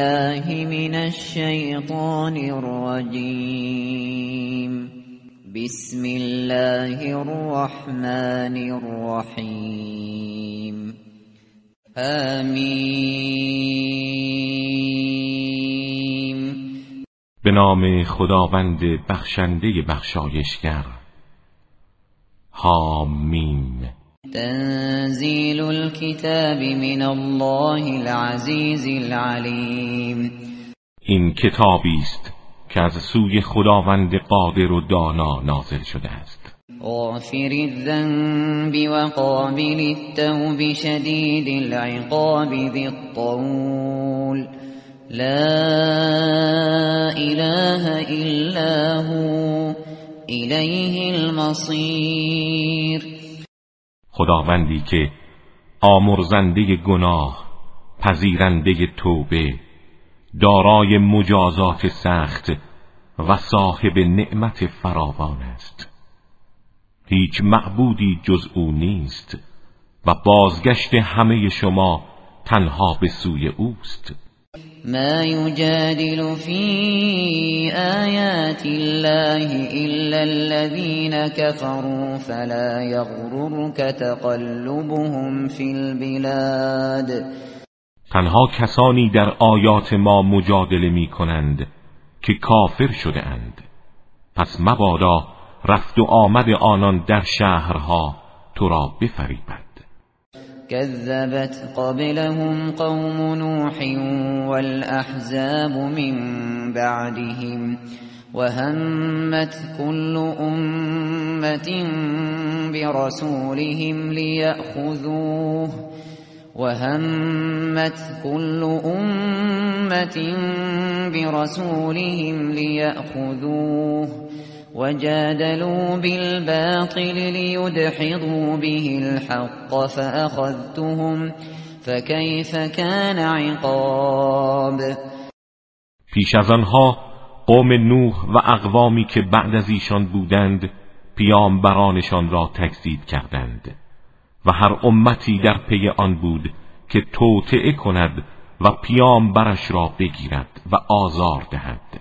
بالله من الشیطان الرجیم بسم الله الرحمن الرحیم آمین به نام خداوند بخشنده بخشایشگر. حامیم. تنزیل الكتاب من الله العزیز العلیم این کتابی است که از سوی خداوند قادر و دانا نازل شده است. غافر الذنب وقابل التوب شدید العقاب ذی الطول. لا اله الا هو الیه المصیر خداوندی که آمرزنده گناه پذیرنده توبه دارای مجازات سخت و صاحب نعمت فراوان است. هیچ معبودی جز او نیست و بازگشت همه شما تنها به سوی اوست. ما يجادل في آيات الله إلا الذين كفروا فلا يغررك تقلبهم في البلاد. تنها کسانی در آیات ما مجادله می کنند که کافر شده اند پس مبادا رفت و آمد آنان در شهرها تو را بفریبد. كذبت قبلهم قوم نوح والأحزاب من بعدهم وهمت كل أمة برسولهم ليأخذوه وهمت كل أمة برسولهم ليأخذوه وجادلوا بالباطل ليدحضوا به الحق فأخذتهم فكيف كان عقاب؟ پیش از آنها قوم نوح و اقوامی که بعد از ایشان بودند پیامبرانشان را تکذیب کردند. و هر امتی در پی آن بود که توطعه کند و پیامبرش را بگیرد و آزار دهد.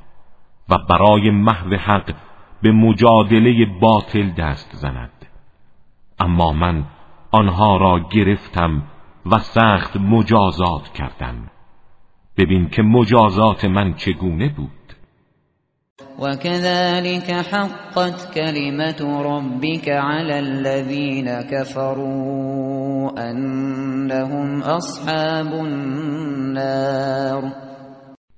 و برای محو حق به مجادله باطل دست زند. اما من آنها را گرفتم و سخت مجازات کردم. ببین که مجازات من چگونه بود. وكذلك حقت كلمة ربك على الذين كفروا أنهم أصحاب النار.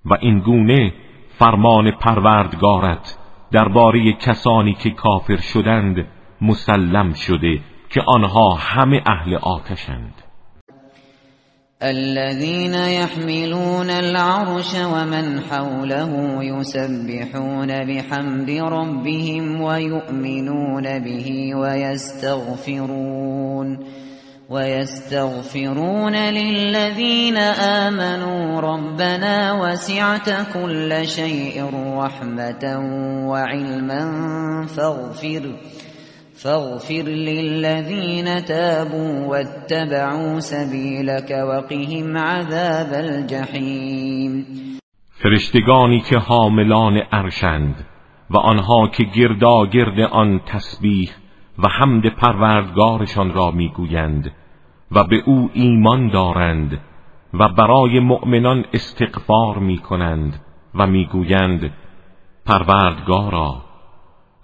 و این گونه فرمان پروردگارت درباره کسانی که کافر شدند مسلم شده که آنها همه اهل آتشند. الذين يحملون العرش ومن حوله يسبحون بحمد ربهم ويؤمنون به ويستغفرون. ويستغفرون للذين آمنوا ربنا وسعت كل شيء رحمة وعلما فاغفر فاغفر للذين تابوا واتبعوا سبيلك وقهم عذاب الجحیم فرشتگانی که حاملان عرشند و آنها که گرداگرد آن تسبیح و حمد پروردگارشان را می‌گویند و به او ایمان دارند و برای مؤمنان استغفار می‌کنند و می‌گویند پروردگارا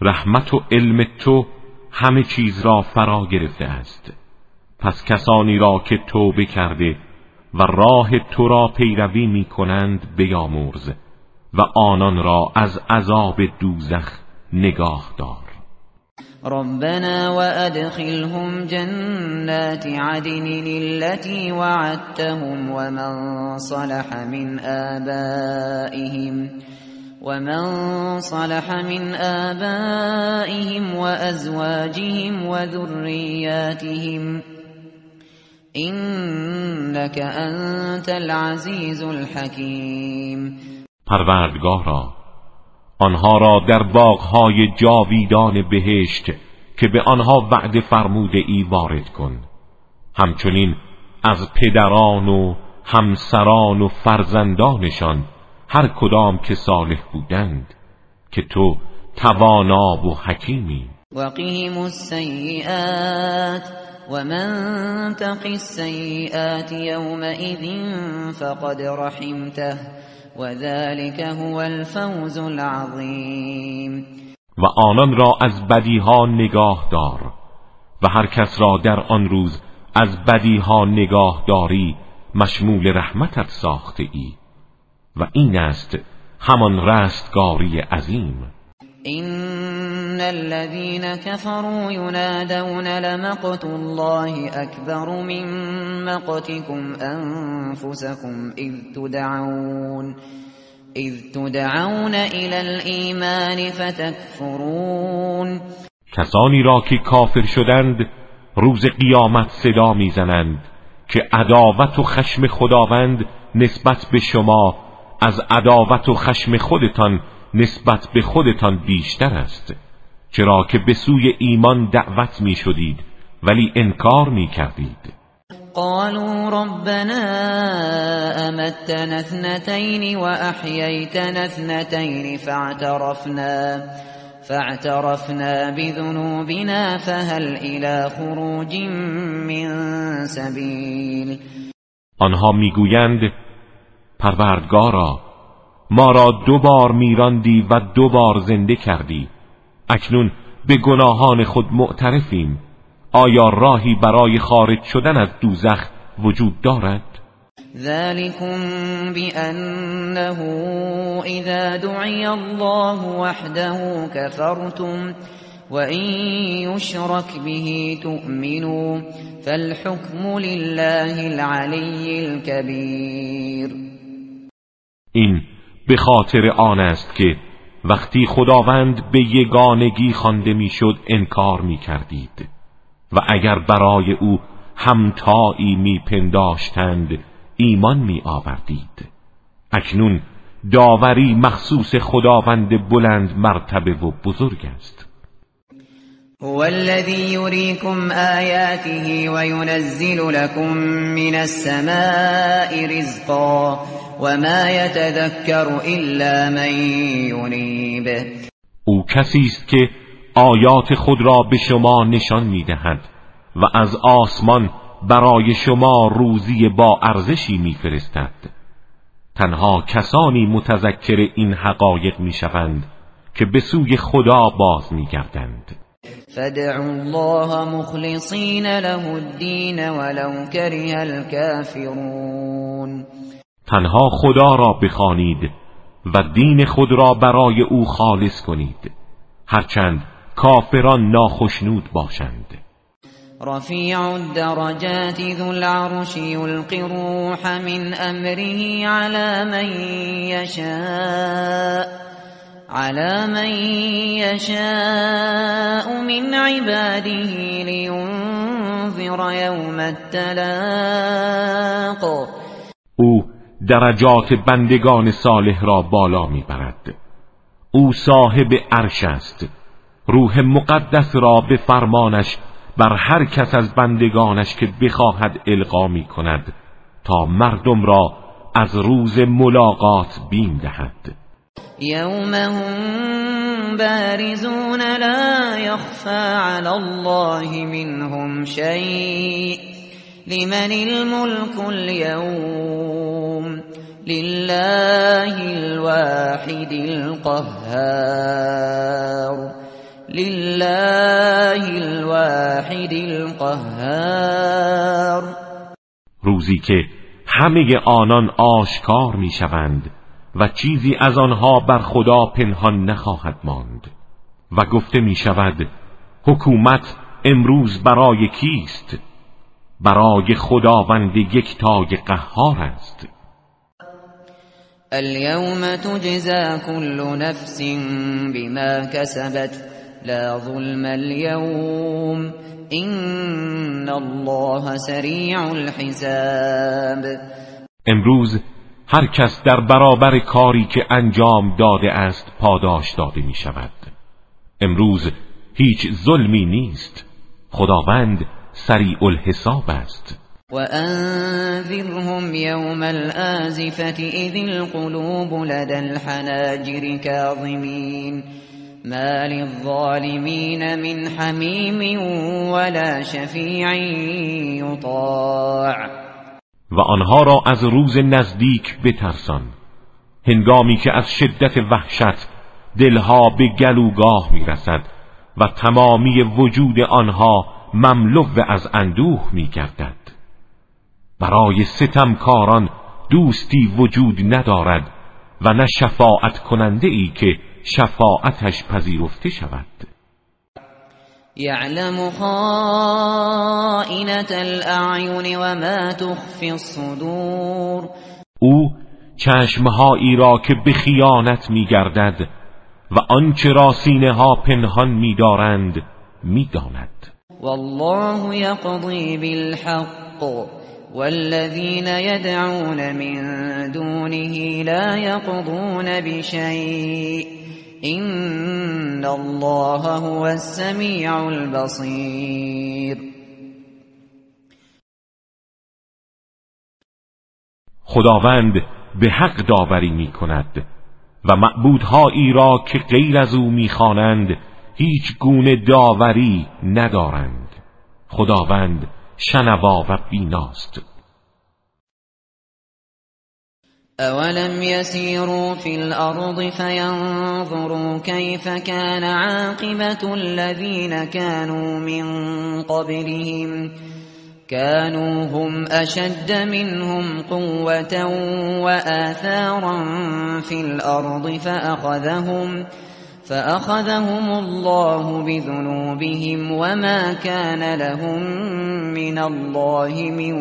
رحمت و علم تو همه چیز را فرا گرفته است. پس کسانی را که توبه کرده و راه تو را پیروی می کنند بیامرز و آنان را از عذاب دوزخ نگاه دار. ربنا وأدخلهم جنات عدن التي وعدتهم ومن صلح من آبائهم ومن صلح من آبائهم وأزواجهم وذرياتهم إنك أنت العزيز الحكيم. پروردگارا آنها را در باغهای جاویدان بهشت که به آنها وعده فرموده ای وارد کن. همچنین از پدران و همسران و فرزندانشان هر کدام که صالح بودند که تو توانا و حکیمی. وقهم السیئات ومن تق السیئات یومئذ فقد رحمته وذلك هو الفوز العظیم و آنان را از بدیها نگاه دار و هر کس را در آن روز از بدیها نگاه داری مشمول رحمتت ساخته ای و این است همان رستگاری عظیم. این الذين كفروا ينادون لمقت الله اكبر من مقتكم انفسكم اذ تدعون اذ تدعون الى الايمان فتكفرون کسانی را که کافر شدند روز قیامت صدا می‌زنند که عداوت و خشم خداوند نسبت به شما از عداوت و خشم خودتان نسبت به خودتان بیشتر است چرا که به سوی ایمان دعوت می شدید ولی انکار می کردید قالوا ربنا امتنا اثنتين واحييتنا اثنتين فاعترفنا فاعترفنا بذنوبنا فهل الى خروج من سبیل آنها می‌گویند پروردگارا ما را دو بار میراندی و دو بار زنده کردی. اکنون به گناهان خود معترفیم. آیا راهی برای خارج شدن از دوزخ وجود دارد؟ ذلكم بأنه إذا دعي الله وحده كفرتم وإن يشرك به تؤمنوا فالحكم لله العلي الكبير. این به خاطر آن است که وقتی خداوند به یگانگی خوانده می‌شد انکار می کردید و اگر برای او همتایی می پنداشتند ایمان می آوردید اکنون داوری مخصوص خداوند بلند مرتبه و بزرگ است. هو الذي يريكم آياته وينزل لكم من السماء رزقا. وما يتذكر إلا من ينيب او کسی است که آیات خود را به شما نشان می‌دهد و از آسمان برای شما روزی با ارزشی میفرستد. تنها کسانی متذکر این حقایق می‌شوند که به سوی خدا باز میگردند. فدعوا الله مخلصین له الدین ولو کره الكافرون تنها خدا را بخوانید و دین خود را برای او خالص کنید. هرچند کافران ناخشنود باشند. رفیع الدرجات ذو العرش يلقي الروح من امره على من يشاء على من يشاء من عباده لينذر يوم التلاق. او درجات بندگان صالح را بالا می‌برد. او صاحب عرش است. روح مقدس را به فرمانش بر هر کس از بندگانش که بخواهد القا می کند تا مردم را از روز ملاقات بیم دهد. یوم هم بارزون لا یخفى علی الله منهم شیء. لمن الملك اليوم لله الواحد القهار. لله الواحد القهار. روزی که همه آنان آشکار می‌شوند و چیزی از آنها بر خدا پنهان نخواهد ماند و گفته می شود حکومت امروز برای کیست؟ برای خداوند یکتای قهار است. اليوم تجزا كل نفس بما كسبت لا ظلم اليوم. این الله سریع الحساب. امروز هر کس در برابر کاری که انجام داده است پاداش داده می شود امروز هیچ ظلمی نیست. خداوند سریع الحساب است. وأنذرهم يوم الآزفة إذ القلوب لدى الحناجر كاظمين ما للظالمين من حمیم ولا شفیع یطاع و آنها را از روز نزدیک بترسان. هنگامی که از شدت وحشت دلها به گلوگاه می‌رسد و تمامی وجود آنها مملو از اندوه میگردد برای ستمکاران دوستی وجود ندارد و نه شفاعت کننده ای که شفاعتش پذیرفته شود. یعلم خائنة الاعین و ما تخفی الصدور. او چشمهایی را که به خیانت میگردد و آنچه را سینه ها پنهان میدارند می‌داند والله یقضی بالحق. والذين يدعون من دونه لا يقضون بشيء. إن الله هو السميع البصير. خداوند به حق داوری می کند و معبودهایی را که غیر از او می‌خوانند هیچ گونه داوری ندارند. خداوند شنوا و بیناست. اولم يسيروا في الارض فينظروا كيف كان عاقبة الذين كانوا من قبلهم؟ كانوا هم اشد منهم قوة وآثارا في الارض فاخذهم فأخذهم الله بذنوبهم وما كان لهم من الله من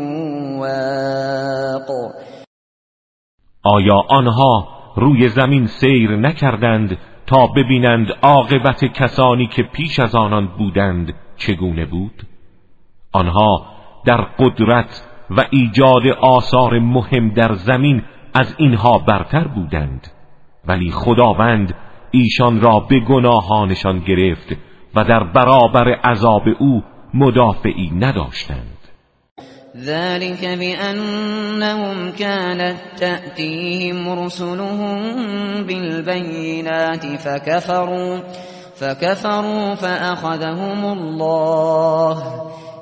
واق. آیا آنها روی زمین سیر نکردند تا ببینند عاقبت کسانی که پیش از آنان بودند چگونه بود؟ آنها در قدرت و ایجاد آثار مهم در زمین از اینها برتر بودند ولی خداوند ایشان را به گناهانشان گرفت و در برابر عذاب او مدافعی نداشتند. ذلك بأنهم كانت تأتيهم رسلهم بالبينات فكفروا فكفروا فأخذهم الله.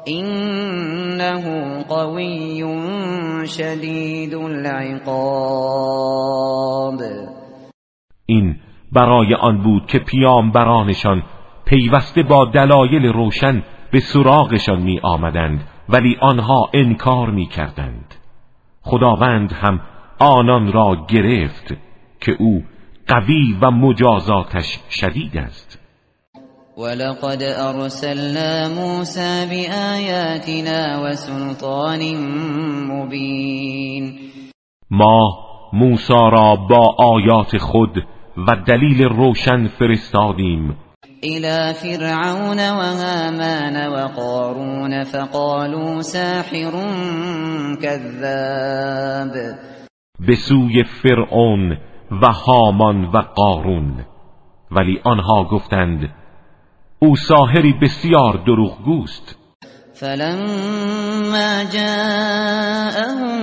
إنه قوي شدید العقاب. این برای آن بود که پیامبرانشان پیوسته با دلایل روشن به سراغشان می آمدند ولی آنها انکار می کردند. خداوند هم آنان را گرفت که او قوی و مجازاتش شدید است. ولقد ارسلنا موسى بآیاتنا وسلطان مبین ما موسی را با آیات خود و دلیل روشن فرستادیم. الى فرعون و هامان و قارون فقالوا ساحر كذاب. به سوی فرعون و هامان و قارون. ولی آنها گفتند او ساحری بسیار دروغگوست. فلما جاءهم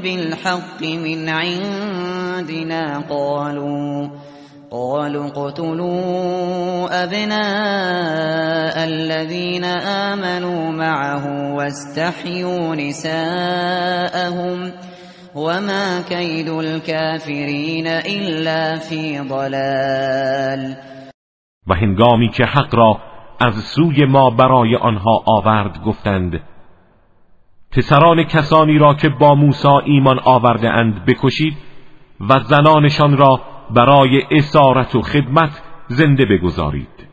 بالحق من عندنا قالوا قالوا اقتلوا أبناء الذين آمنوا معه واستحيوا نساءهم وما كيد الكافرين إلا في ضلال. و هنگامی که حق را از سوی ما برای آنها آورد گفتند پسران کسانی را که با موسی ایمان آورده اند بکشید و زنانشان را برای اسارت و خدمت زنده بگذارید.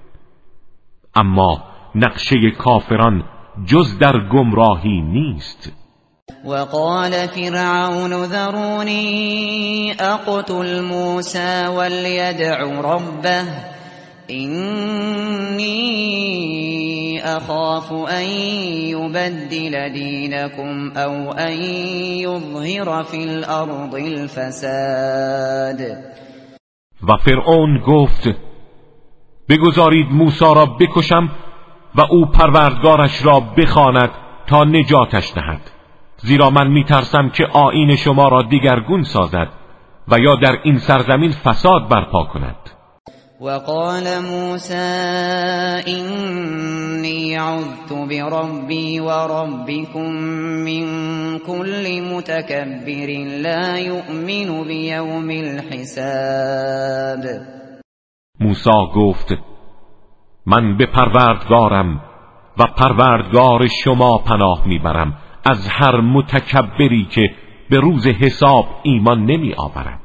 اما نقشه کافران جز در گمراهی نیست. وقال فرعون ذروني اقتل موسى وليدع ربه اینی اخاف ان يبدل دینكم او ان يظهر في الارض الفساد. و فرعون گفت بگذارید موسی را بکشم و او پروردگارش را بخواند تا نجاتش دهد. زیرا من میترسم که آین شما را دیگرگون سازد و یا در این سرزمین فساد برپا کند. وقال موسى إني عذت بربي وربكم من كل متكبر لا يؤمن بيوم الحساب. موسی گفت من به پروردگارم و پروردگار شما پناه می‌برم از هر متکبری که به روز حساب ایمان نمی آورد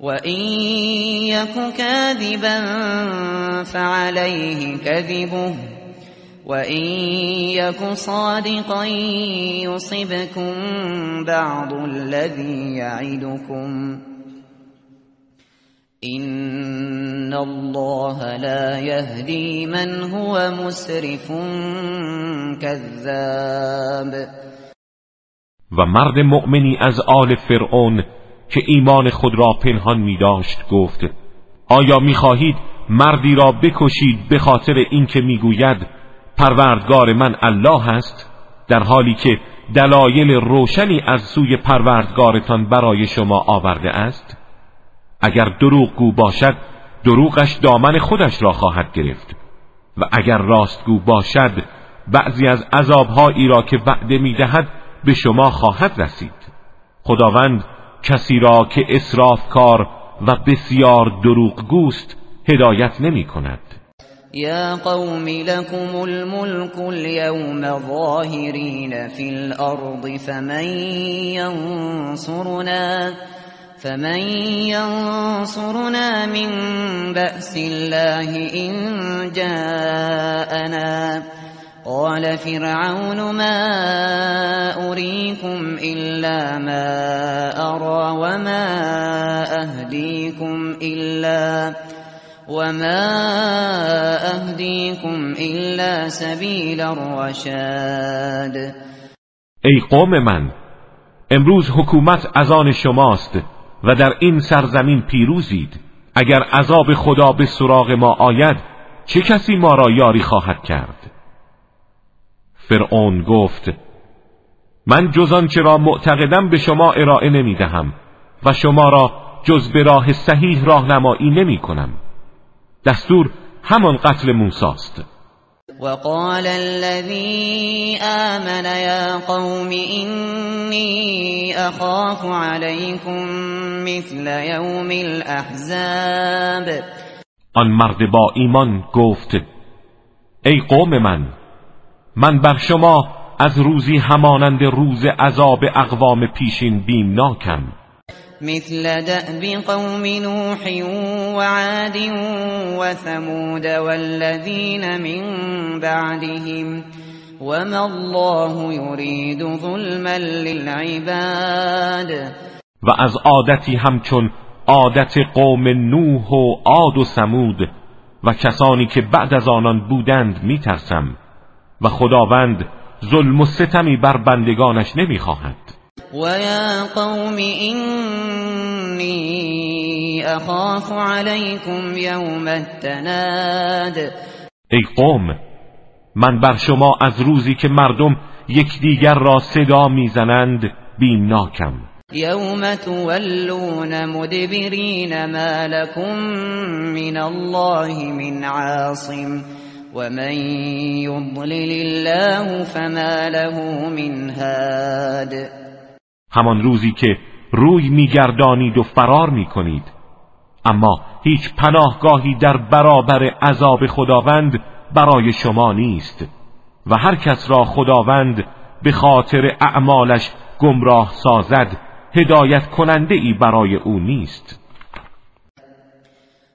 وَإِن يَكُ كَاذِبًا فَعَلَيْهِ كَذِبُهُ وَإِن يَكُ صَادِقًا يُصِبْكُم بَعْضُ الَّذِي يَعِدُكُمْ إِنَّ اللَّهَ لَا يَهْدِي مَنْ هُوَ مُسْرِفٌ كَذَّابٌ و مرد مؤمنی از آل فرعون که ایمان خود را پنهان می داشت گفت آیا می خواهید مردی را بکشید به خاطر اینکه می‌گوید پروردگار من الله است در حالی که دلایل روشنی از سوی پروردگارتان برای شما آورده است؟ اگر دروغگو باشد دروغش دامن خودش را خواهد گرفت. و اگر راستگو باشد بعضی از عذابهایی را که وعده می‌دهد به شما خواهد رسید. خداوند کسی را که اسراف کار و بسیار گوست هدایت نمی کند یا قوم لكم الملك اليوم ظاهرین في الارض فمن ينصرنا فمن ينصرنا من بأس الله إن جاءنا. قال فرعون ما أريكم إلا ما أرى وما أهديكم إلا وما أهديكم إلا سبيل الرشاد. ای قوم من امروز حکومت از آن شماست و در این سرزمین پیروزید. اگر عذاب خدا به سراغ ما آید چه کسی ما را یاری خواهد کرد؟ فرعون گفت من جز آنچه را معتقدم به شما ارائه نمی دهم و شما را جز به راه صحیح راهنمایی نمی کنم دستور همان قتل موساست. وقال الذي آمن يا قوم إني أخاف عليكم مثل يوم الأحزاب. آن مرد با ایمان گفت ای قوم من من بر شما از روزی همانند روز عذاب اقوام پیشین بیمناکم. مثل دأب قوم نوح وعاد وثمود والذین من بعدهم وما الله يريد ظلما للعباد. و از عادتی همچون عادت قوم نوح و عاد و ثمود و کسانی که بعد از آنان بودند میترسم. و خداوند ظلم و ستمی بر بندگانش نمی‌خواهد. و یا قوم اینی اخاف علیکم یوم التناد ای قوم من بر شما از روزی که مردم یکدیگر را صدا می‌زنند بیمناکم. یوم تولون مدبرین ما لكم من الله من عاصم ومن يضلل الله فما له من هاد. همان روزی که روی میگردانید و فرار می‌کنید. اما هیچ پناهگاهی در برابر عذاب خداوند برای شما نیست و هر کس را خداوند به خاطر اعمالش گمراه سازد هدایت کننده ای برای او نیست.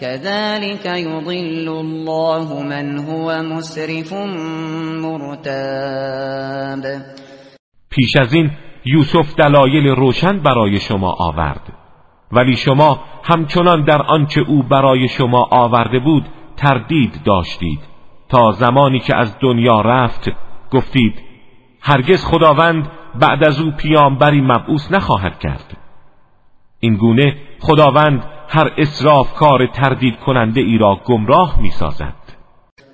كذلك يضل الله من هو مسرف مرتاب. پیش از این یوسف دلایل روشن برای شما آورد. ولی شما همچنان در آنچه او برای شما آورده بود تردید داشتید. تا زمانی که از دنیا رفت گفتید هرگز خداوند بعد از او پیامبری مبعوث نخواهد کرد. این گونه خداوند هر اصراف کار تردید کننده ای را گمراه می سازد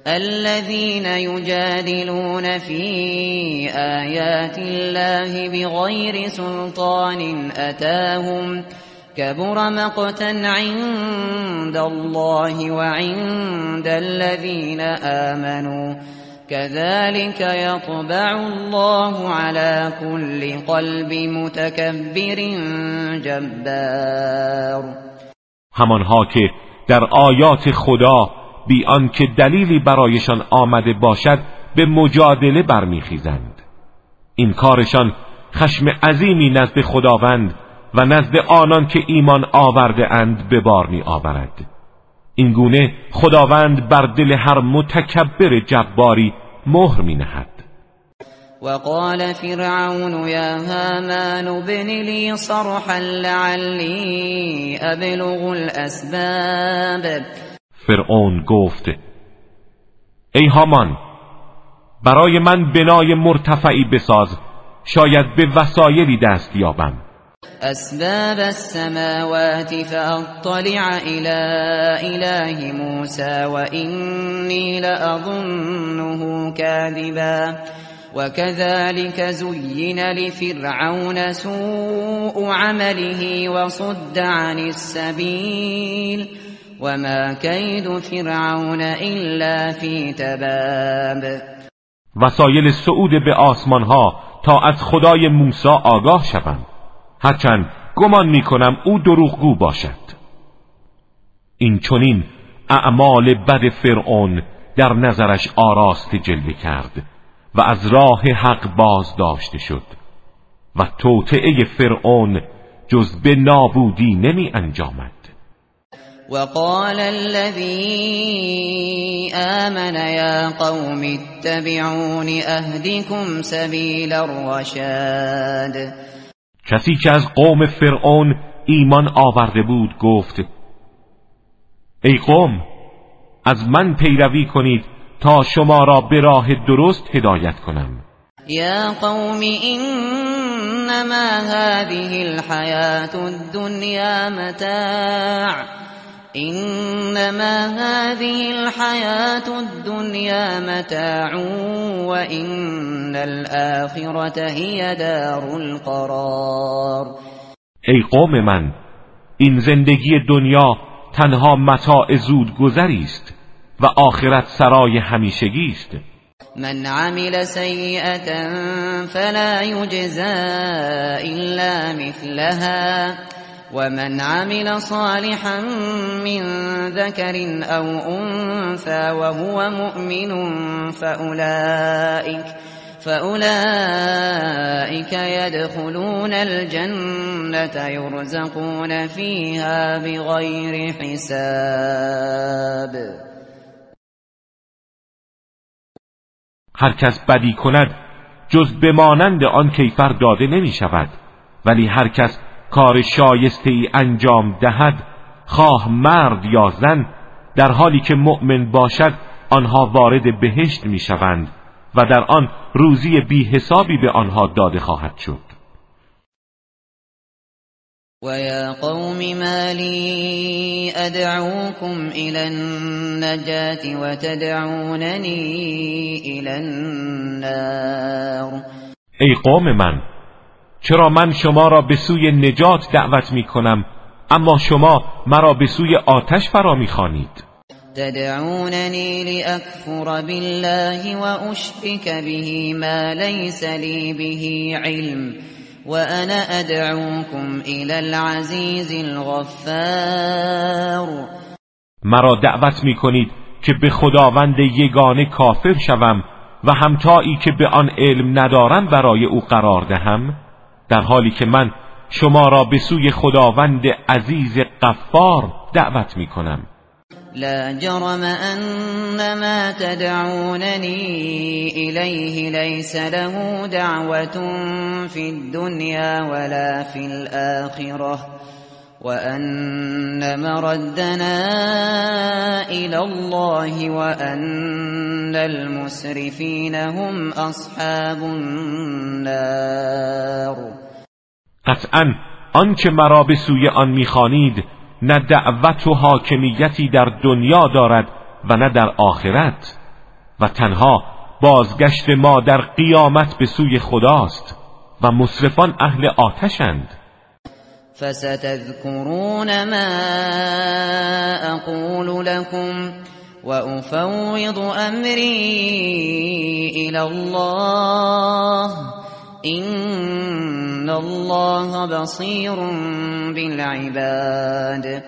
الذين يجادلون في آيات الله بغير سلطان أتاهم كبر مقتا عند الله وعند الذين آمنوا كذلك يطبع الله على كل قلب متكبر جبار. همانها که در آیات خدا بی آنکه دلیلی برایشان آمده باشد به مجادله برمیخیزند. این کارشان خشم عظیمی نزد خداوند و نزد آنان که ایمان آورده اند به بار می آورد این گونه خداوند بر دل هر متکبر جباری مهر می نهد وقال فرعون یا هامان ابن لي صرحا لعلی ابلغ الاسباب فرعون گفت ای هامان برای من بنای مرتفعی بساز شاید به وسایلی دست یابم. اسباب السماوات فاطلع الى اله موسى واني لاظنه كاذبا. وكذلك زين لفرعون سوء عمله وصد عن السبيل وما كيد فرعون الا في تباب. وسایل صعود به آسمان ها تا از خدای موسی آگاه شوند. هرچند گمان می‌کنم او دروغگو باشد. این چونین اعمال بد فرعون در نظرش آراست جلوه کرد. و از راه حق باز داشته شد و توطعه فرعون جز به نابودی نمی انجامد. وقال الذي آمن يا قوم اتبعون اهدكم سبيل الرشاد. کسی که از قوم فرعون ایمان آورده بود گفت ای قوم از من پیروی کنید تا شما را به راه درست هدایت کنم. یا قوم انما هذه الحیات الدنیا متاع. انما هذه الحياة الدنيا متاع وان الاخرة هي دار القرار. ای قوم من این زندگی دنیا تنها متاع زود گذری است. و آخرت سرای همیشگی است. من عمل سیئتا فلا یجزا الا مثلها ومن عمل صالحا من ذكر أو أنثى وهو مؤمن فأولئك فأولئك يدخلون الجنة يرزقون فيها بغير حساب. هر کس بدی کند جز بمانند آن کیفر داده نمی شود. ولی هر کس کار شایسته ای انجام دهد خواه مرد یا زن در حالی که مؤمن باشد آنها وارد بهشت می شوند و در آن روزی بی حسابی به آنها داده خواهد شد. یا قوم ما لی ادعوكم الى النجاة وتدعوننی الى النار. ای قوم من چرا من شما را به سوی نجات دعوت می کنم اما شما مرا به سوی آتش فرا می خانید تدعوننی لأکفر بالله و اشرک به ما لیس لی به علم. وأنا أدعوكم إلى العزیز الغفار. مرا دعوت می کنید که به خداوند یگانه کافر شوم و همتایی که به آن علم ندارم برای او قرار دهم در حالی که من شما را به سوی خداوند عزیز قفار دعوت می کنم لا جرم أن ما تدعونني إليه ليس له دعوة في الدنيا ولا في الآخرة وأن مردنا إلى الله وأن المسرفين هم أصحاب النار. قطعا آنچه مرا به سوی آن میخوانید نه دعوت و حاکمیتی در دنیا دارد و نه در آخرت. و تنها بازگشت ما در قیامت به سوی خداست و مصرفان اهل آتشند. فستذكرون ما اقول لكم وافوض امری الى الله. الله بصیر بالعباد.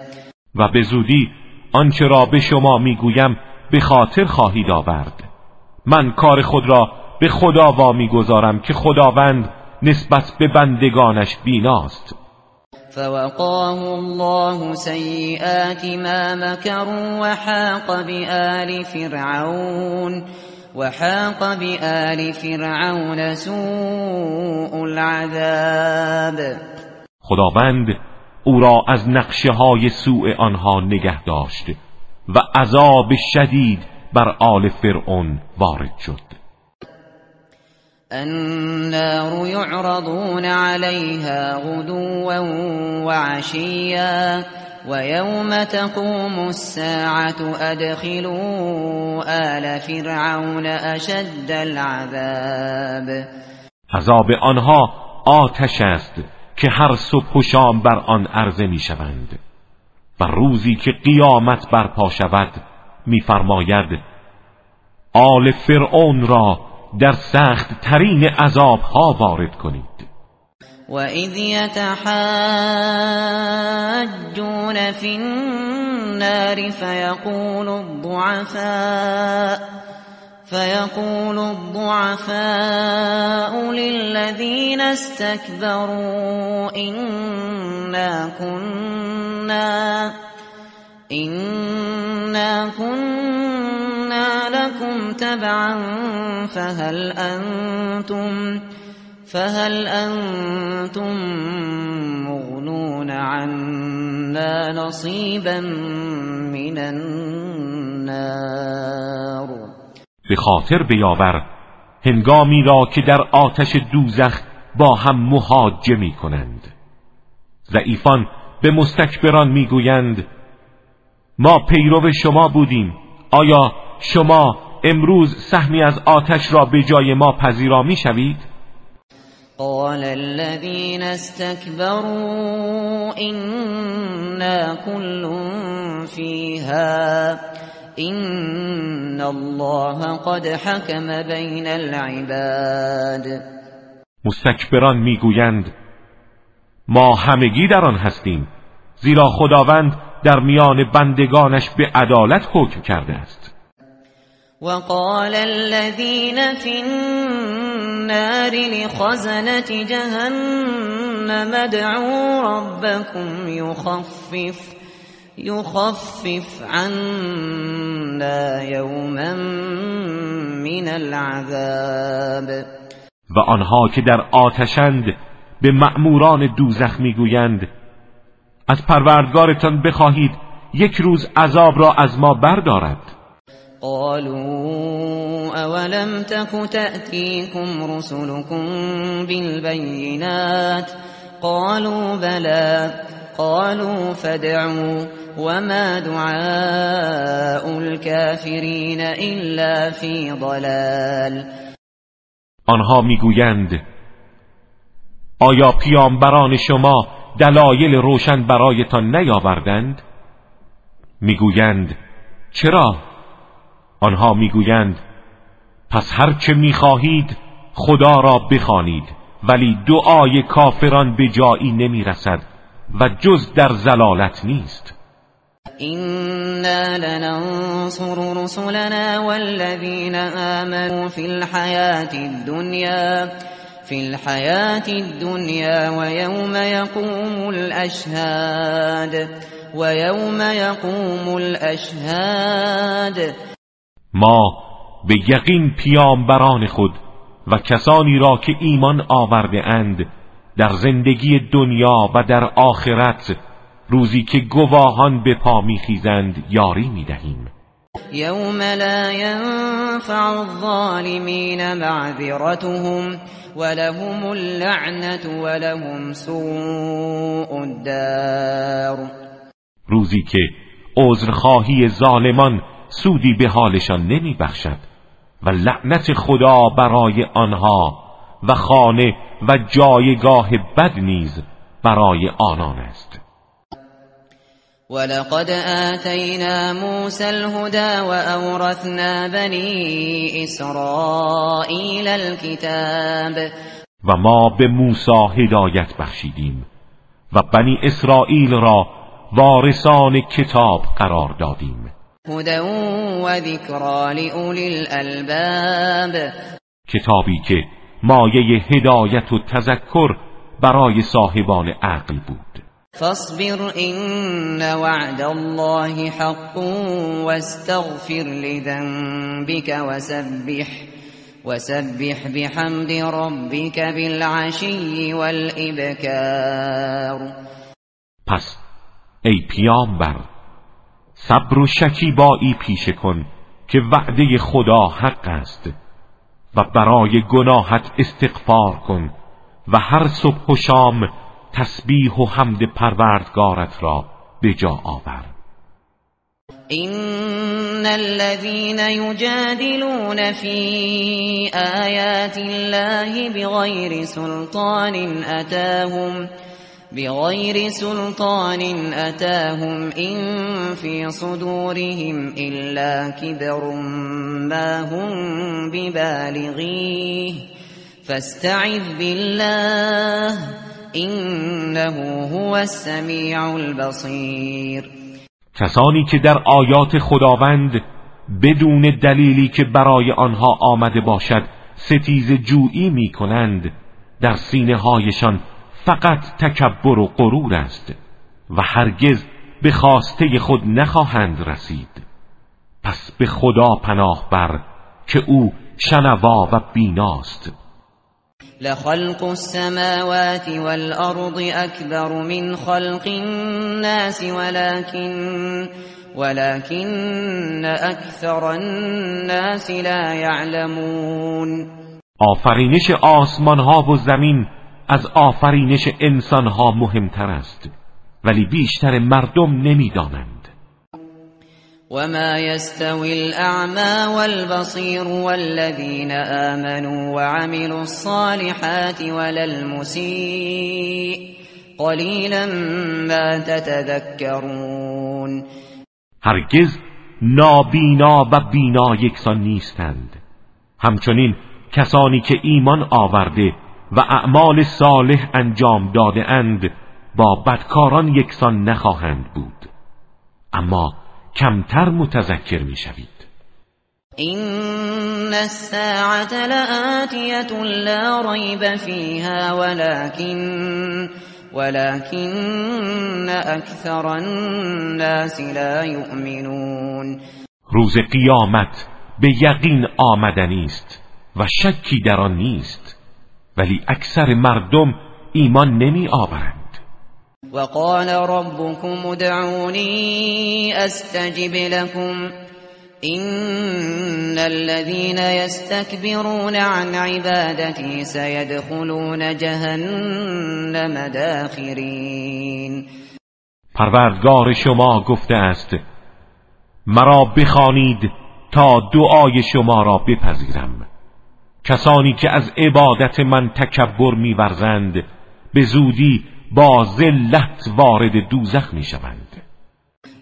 و به زودی آنچه را به شما می‌گویم به خاطر خواهید آورد. من کار خود را به خدا وا می‌گذارم که خداوند نسبت به بندگانش بیناست. فوقاه الله سیئات ما مكروا وحاق بآل فرعون. وحاق بآل فرعون سوء العذاب. خداوند او را از نقشه های سوء آنها نگه داشت و عذاب شدید بر آل فرعون وارد شد. النار يعرضون عليها غدوا وعشيا. ويوم تقوم الساعة أدخلوا آل فرعون أشد العذاب. عذاب آنها آتش است که هر صبح و شام بر آن عرضه می شوند. و روزی که قیامت برپا شود میفرماید آل فرعون را در سخت ترین عذاب ها وارد کنید. وإذ يتحاجون في النار فيقول الضعفاء فيقول الضعفاء للذين استكبروا إنا كنا إنا كنا لكم تبعا فهل أنتم فهل انتم مغنون عنا نصیبا من النار به خاطر بیاور هنگامی را که در آتش دوزخ با هم محاجه می کنند ضعیفان به مستکبران می‌گویند ما پیرو شما بودیم آیا شما امروز سهمی از آتش را به جای ما پذیرا می شوید؟ قال الذين استكبروا إنا كل فيها. إن الله قد حكم بين العباد. مستکبران می‌گویند ما همگی در آن هستیم زیرا خداوند در میان بندگانش به عدالت حکم کرده است. وقال الذين في النار لخزنة جهنم. ادعوا ربكم يخفف يخفف عنا يوما من العذاب. و آنها که در آتشند به مأموران دوزخ می‌گویند از پروردگارتان بخواهید یک روز عذاب را از ما بردارد. قالوا اولم تك تأتيكم رسلكم بالبينات قالوا بلى قالوا فادعوا وما دعاء الكافرين الا في ضلال آنها می‌گویند آیا پیامبران شما دلایل روشن برایتان نیاوردند؟ می‌گویند چرا؟ آنها می‌گویند پس هر چه می‌خواهید خدا را بخوانید ولی دعای کافران به جایی نمی رسد و جز در زلالت نیست. إنا لننصر رسلنا والذين آمنوا في الحياة الدنيا في الحياة الدنيا ويوم يقوم الأشهاد ويوم يقوم الأشهاد. ما به یقین پیامبران خود و کسانی را که ایمان آورده اند در زندگی دنیا و در آخرت روزی که گواهان به پا میخیزند یاری می‌دهیم. یوم لا ينفع الظالمین معذرتهم ولهم اللعنت ولهم سوء الدار. روزی که عذرخواهی ظالمان سودی به حالشان نمی بخشد و لعنت خدا برای آنها و خانه و جایگاه بد نیز برای آنان است. ولقد آتينا موسى الهدى وأورثنا بني إسرائيل الكتاب. و ما به موسی هدایت بخشیدیم و بنی اسرائیل را وارثان کتاب قرار دادیم. هدى و ذکرى الالباب کتابی که مایه هدایت و تذکر برای صاحبان عقل بود. فاصبر إن وعد الله حق واستغفر لذنبك وسبح وسبح بحمد ربك بالعشي والإبكار. پس ای پیامبر صبر و شکیبایی پیشه کن که وعده خدا حق است و برای گناهت استغفار کن و هر صبح و شام تسبیح و حمد پروردگارت را به جا آور. این الذين يجادلون في آیات الله بغیر سلطان اتاهم بغير سلطان أتاهم إن في صدورهم إلا كبر ما هم ببالغيه فاستعذ بالله إنه هو السمیع البصیر کسانی که در آیات خداوند بدون دلیلی که برای آنها آمده باشد ستیز جویی می کنند در سینه هایشان فقط تکبر و غرور است و هرگز به خواسته خود نخواهند رسید. پس به خدا پناه بر که او شنوا و بیناست. لخلق السماوات والأرض أكبر من خلق الناس ولكن ولكن أكثر الناس لا يعلمون. آفرینش آسمان ها و زمین از آفرینش انسان ها مهمتر است ولی بیشتر مردم نمی‌دانند. وما يستوي الأعمى والبصير والذين آمنوا وعملوا الصالحات ولا المسيء قليلا ما تتذكرون. هرگز نابینا و بینا یکسان نیستند. همچنین کسانی که ایمان آورده و اعمال صالح انجام داده اند با بدکاران یکسان نخواهند بود. اما کمتر متذکر می‌شوید. این الساعة لآتیت لا ریب فیها ولكن ولكن اکثر الناس لا یؤمنون روز قیامت به یقین آمدنی است و شکی در آن نیست. ولی اکثر مردم ایمان نمی آورند. وقال ربكم ادعوني استجب لكم. ان الذين يستكبرون عن عبادتي سيدخلون جهنم داخرين. پروردگار شما گفته است مرا بخوانید تا دعای شما را بپذیرم. کسانی که از عبادت من تکبر میورزند به زودی با ذلت وارد دوزخ می‌شوند.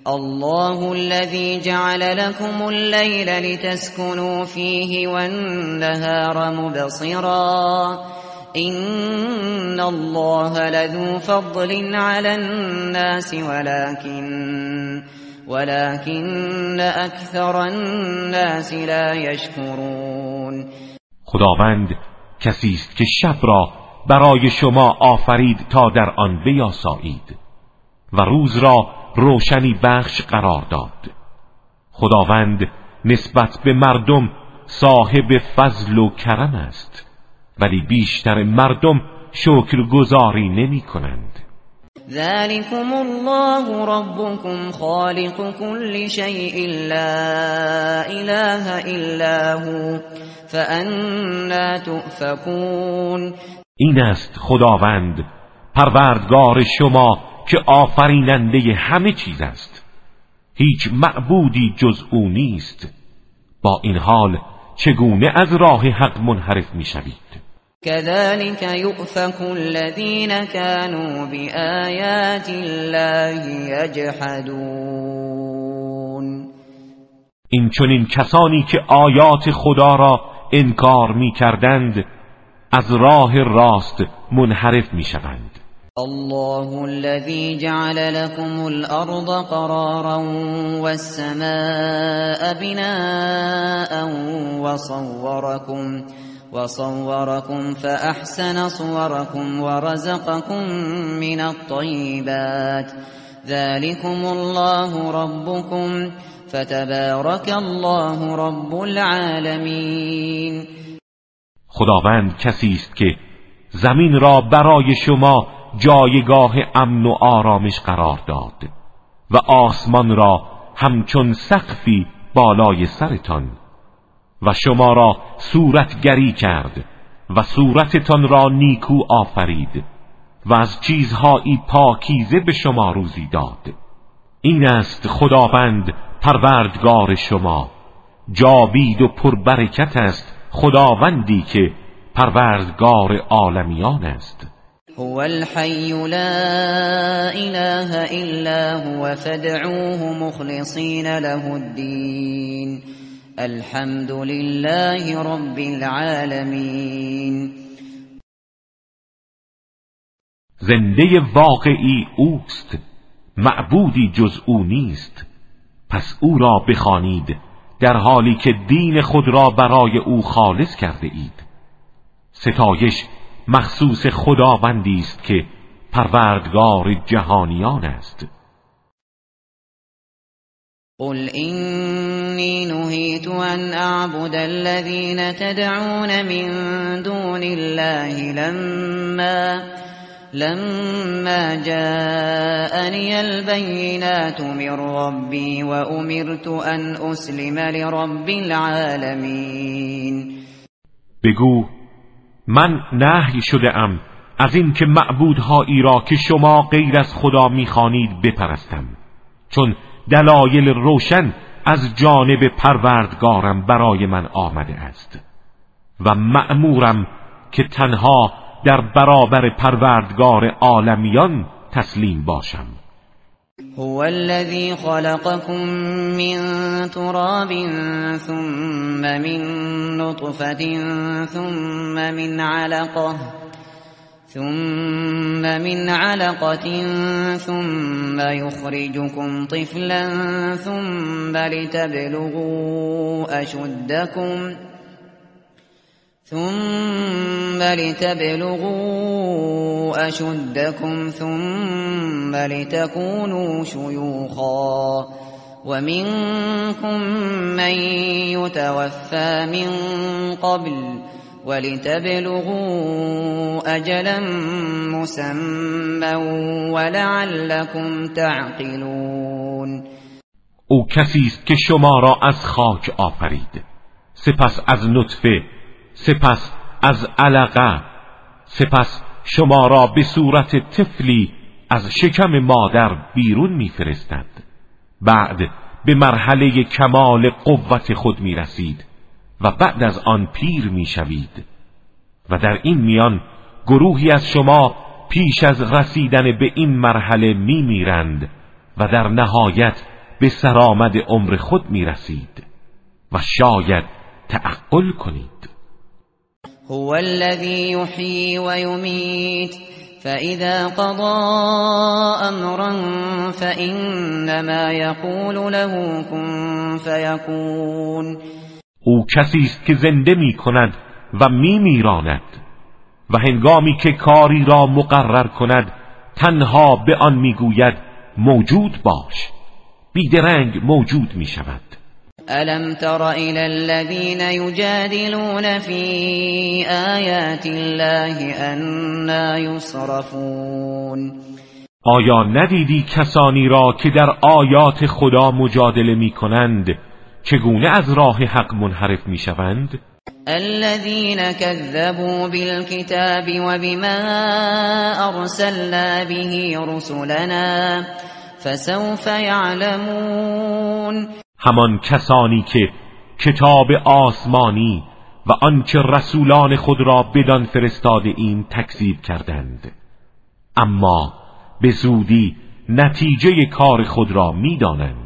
الله الذي جعل لكم الليل لتسكنوا فيه والنهار مبصرا. إن الله لذو فضل على الناس ولكن ولكن اکثر الناس لا يشكرون. خداوند کسی است که شب را برای شما آفرید تا در آن بیاسایید و روز را روشنی بخش قرار داد. خداوند نسبت به مردم صاحب فضل و کرم است ولی بیشتر مردم شکرگزاری نمی کنند. ذلكم الله ربكم خالق كل شيء لا اله الا هو فانا تؤفكون این است خداوند پروردگار شما که آفریننده همه چیز است. هیچ معبودی جز او نیست. با این حال چگونه از راه حق منحرف می‌شوید؟ كذلك يؤفك الذين كانوا بآيات الله يجحدون. این چنین کسانی که آیات خدا را انکار می کردند از راه راست منحرف می شوند الله الذي جعل لكم الأرض قرارا والسماء بناء وصوركم وصوركم فأحسن صوركم ورزقكم من الطيبات. ذلكم الله ربكم فتبارك الله رب العالمین خداوند کسی است که زمین را برای شما جایگاه امن و آرامش قرار داد و آسمان را همچون سقفی بالای سرتان و شما را صورتگری کرد و صورتتان را نیکو آفرید و از چیزهایی پاکیزه به شما روزی داد. این است خداوند پروردگار شما. جاوید و پربرکت است خداوندی که پروردگار عالمیان است. هو الحي لا اله الا هو فادعوه مخلصین له الدين الحمد لله رب العالمین زنده واقعی اوست معبودی جز او نیست. پس او را بخوانید در حالی که دین خود را برای او خالص کرده اید. ستایش مخصوص خداوندی است که پروردگار جهانیان است. قل إني نهيت أن أعبد الذين تدعون من دون الله لما لما جاءني البينات من ربي وأمرت أن أسلم لرب العالمين. بگو من نهی شده ام از اینکه معبودهایی را که شما غیر از خدا می‌خوانید بپرستم. چون دلایل روشن از جانب پروردگارم برای من آمده است و مأمورم که تنها در برابر پروردگار عالمیان تسلیم باشم. هو الذي خلقكم من تراب ثم من نطفة ثم من علقه ثم من علقة ثم يخرجكم طفلا ثم لتبلغوا أشدكم ثم لتبلغوا أشدكم ثم لتكونوا شيوخا ومنكم من يتوفى من قبل ولتبلغوا اجلا مسمى ولعلكم تعقلون. او کسی است که شما را از خاک آفرید. سپس از نطفه سپس از علقه سپس شما را به صورت طفلی از شکم مادر بیرون میفرستد. بعد به مرحله کمال قوت خود می رسید و بعد از آن پیر می‌شوید. و در این میان گروهی از شما پیش از رسیدن به این مرحله میمیرند و در نهایت به سرآمد عمر خود می‌رسید و شاید تعقل کنید. هو الذي يحيي ويميت فإذا قضى أمرا فإنما يقول له كن فيكون او کسی است که زنده می کند و می میراند و هنگامی که کاری را مقرر کند تنها به آن می‌گوید موجود باش. بیدرنگ موجود می شود الم تر الى الذين يجادلون في آیات الله انا يصرفون. آیا ندیدی کسانی را که در آیات خدا مجادله می کنند چگونه از راه حق منحرف می شوند؟ الذين كذبوا بالكتاب وبما أرسلنا به رسلنا فسوف يعلمون. همان کسانی که کتاب آسمانی و آنچه رسولان خود را بدان فرستاده این تکذیب کردند. اما به زودی نتیجه کار خود را می‌دانند.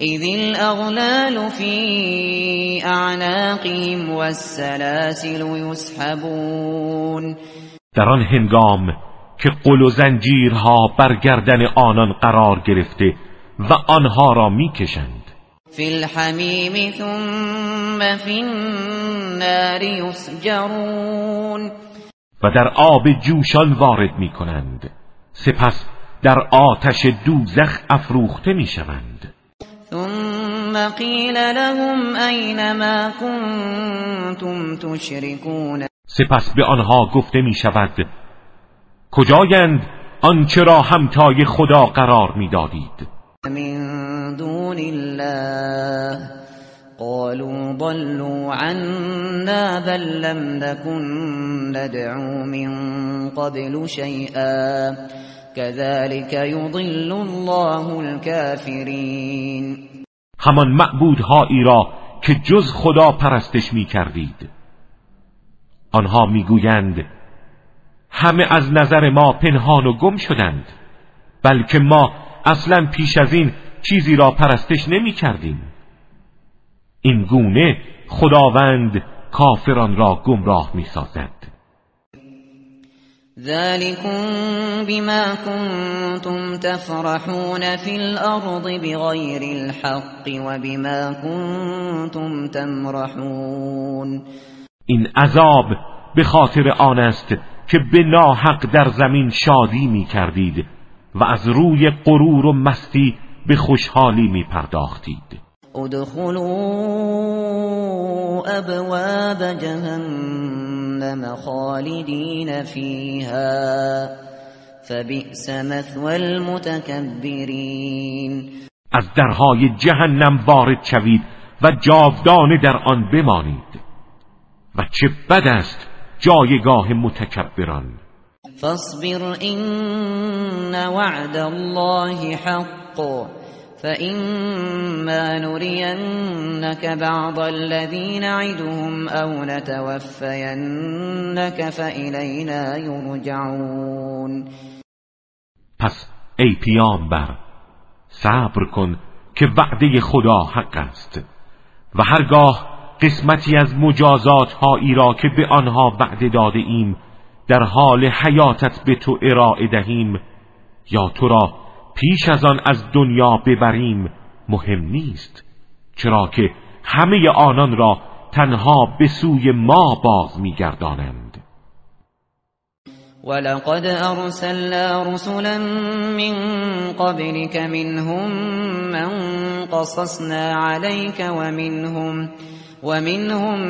اذ الاغلال فی اعناقهم والسلاسل یسحبون در آن هنگام که قل و زنجیرها بر گردن آنان قرار گرفته و آنها را می‌کشند. فی الحمیم ثم فی النار یسجرون و در آب جوشان وارد می کنند سپس در آتش دوزخ افروخته می شوند ثم قیل لهم این ما کنتم تشركون سپس به آنها گفته می شود کجایند آنچه را همتای خدا قرار می دادید من دون الله قالوا ضلوا عنا بل لم نكن ندعو من قبل شيئا كذلك يضل الله الكافرين. همان معبودهایی را که جز خدا پرستش می کردید. آنها می‌گویند همه از نظر ما پنهان و گم شدند بلکه ما اصلا پیش از این چیزی را پرستش نمی کردیم. این گونه خداوند کافران را گمراه می سازد. ذلكم بما كنتم تفرحون في الأرض بغير الحق وبما كنتم تمرحون این عذاب به خاطر آن است که به ناحق در زمین شادی می کردید و از روی غرور و مستی به خوشحالی می پرداختید ادخلوا ابواب جهنم خالدین فیها فبئس مثوى المتکبرین از درهای جهنم وارد شوید و جاودانه در آن بمانید. و چه بد است جایگاه متکبران. فاصبر إن وعد الله حق. فإما نرينك بعض الذين نعدهم أو نتوفينك فإلينا يرجعون پس ای پیامبر صبر کن که وعده خدا حق است و هرگاه قسمتی از مجازات هایی را که به آنها وعده داده ایم در حال حیاتت به تو ارائه دهیم یا تو را پیش از آن از دنیا ببریم مهم نیست چرا که همه آنان را تنها به سوی ما باز میگردانند. ولقد ارسلنا رسلا من قبلك منهم من قصصنا عليك ومنهم ومنهم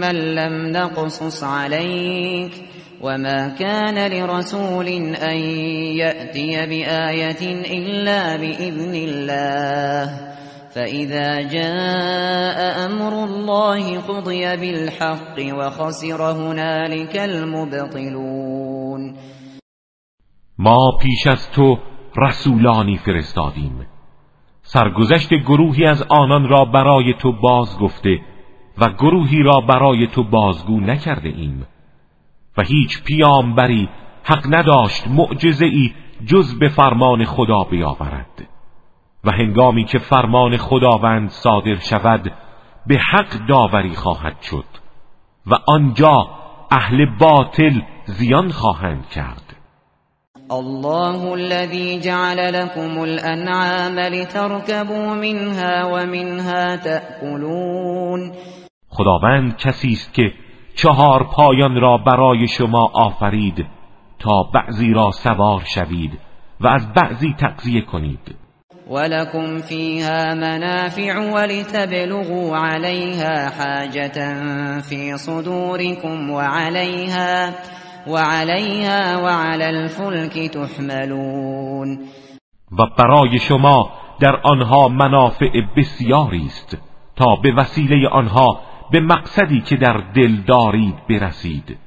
من لم نقصص عليك وما كان لرسول أن يأتي بآية إلا بإذن الله فإذا جاء أمر الله قضي بالحق وخسر هنالك المبطلون ما پیش از تو رسولانی فرستادیم. سرگذشت گروهی از آنان را برای تو باز گفته و گروهی را برای تو بازگو نکرده ایم و هیچ پیامبری حق نداشت معجزه ای جز به فرمان خدا بیاورد. و هنگامی که فرمان خداوند صادر شود به حق داوری خواهد شد و آنجا اهل باطل زیان خواهند کرد. الله الذي جعل لكم الانعام لتركبوا منها ومنها تأكلون. خداوند کسی است که چهار پایان را برای شما آفرید تا بعضی را سوار شوید و از بعضی تقضیه کنید. ولكم فيها منافع ولتبلغوا عليها حاجة في صدوركم وعليها وعليها وعلى الفلك تحملون. و برای شما در آنها منافع بسیاری است تا به وسیله آنها به مقصدی که در دل دارید برسید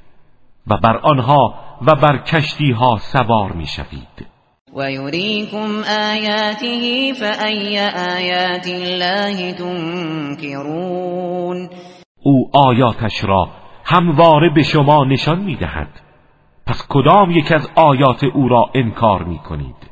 و بر آنها و بر کشتی ها سوار می شوید ويريكم آياته فأي آيات الله تنكرون او آیاتش را همواره به شما نشان می‌دهد. پس کدام یک از آیات او را انکار می کنید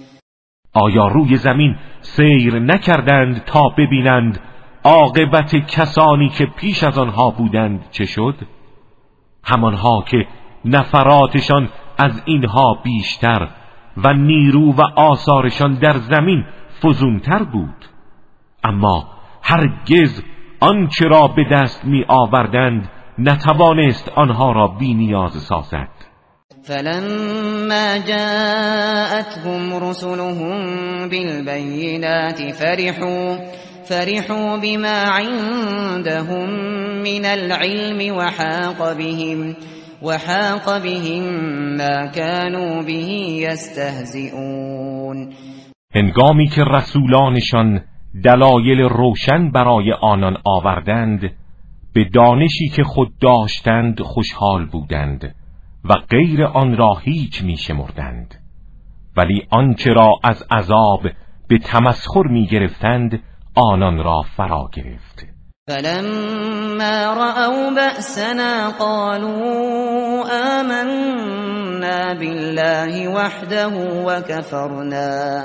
آیا روی زمین سیر نکردند تا ببینند عاقبت کسانی که پیش از آنها بودند چه شد؟ همانها که نفراتشان از اینها بیشتر و نیرو و آثارشان در زمین فزونتر بود. اما هرگز آنچه را به دست می آوردند نتوانست آنها را بی نیاز سازد. فلما جاءتهم رسلهم بالبينات فرحوا فرحوا بما عندهم من العلم وحاق بهم وحاق بهم ما كانوا به يستهزئون. هنگامی که رسولانشان دلایل روشن برای آنان آوردند به دانشی که خود داشتند خوشحال بودند. و غیر آن را هیچ می شمردند ولی آنچه را از عذاب به تمسخر می گرفتند آنان را فرا گرفت. فلما رأوا بأسنا قالوا آمنا بالله وحده وكفرنا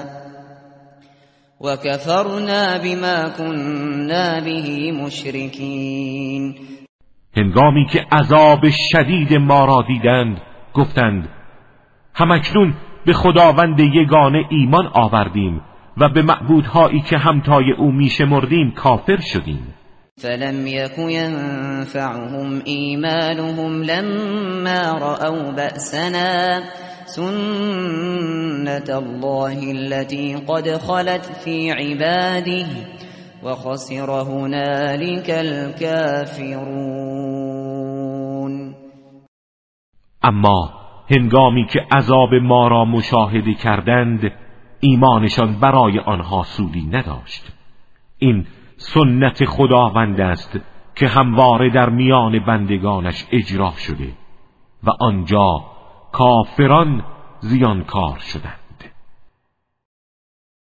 وكفرنا بما كنا به مشركين. هنگامی که عذاب شدید ما را دیدند گفتند همکنون به خداوند یگانه ایمان آوردیم و به معبودهایی که همتای او میشمردیم کافر شدیم. فلم يك ينفعهم إيمانهم لما رأوا بأسنا سنة الله التي قد خلت في عباده وخسر هنالك الكافرون. اما هنگامی که عذاب ما را مشاهده کردند ایمانشان برای آنها سودی نداشت. این سنت خداوند است که همواره در میان بندگانش اجرا شده و آنجا کافران زیانکار شدند.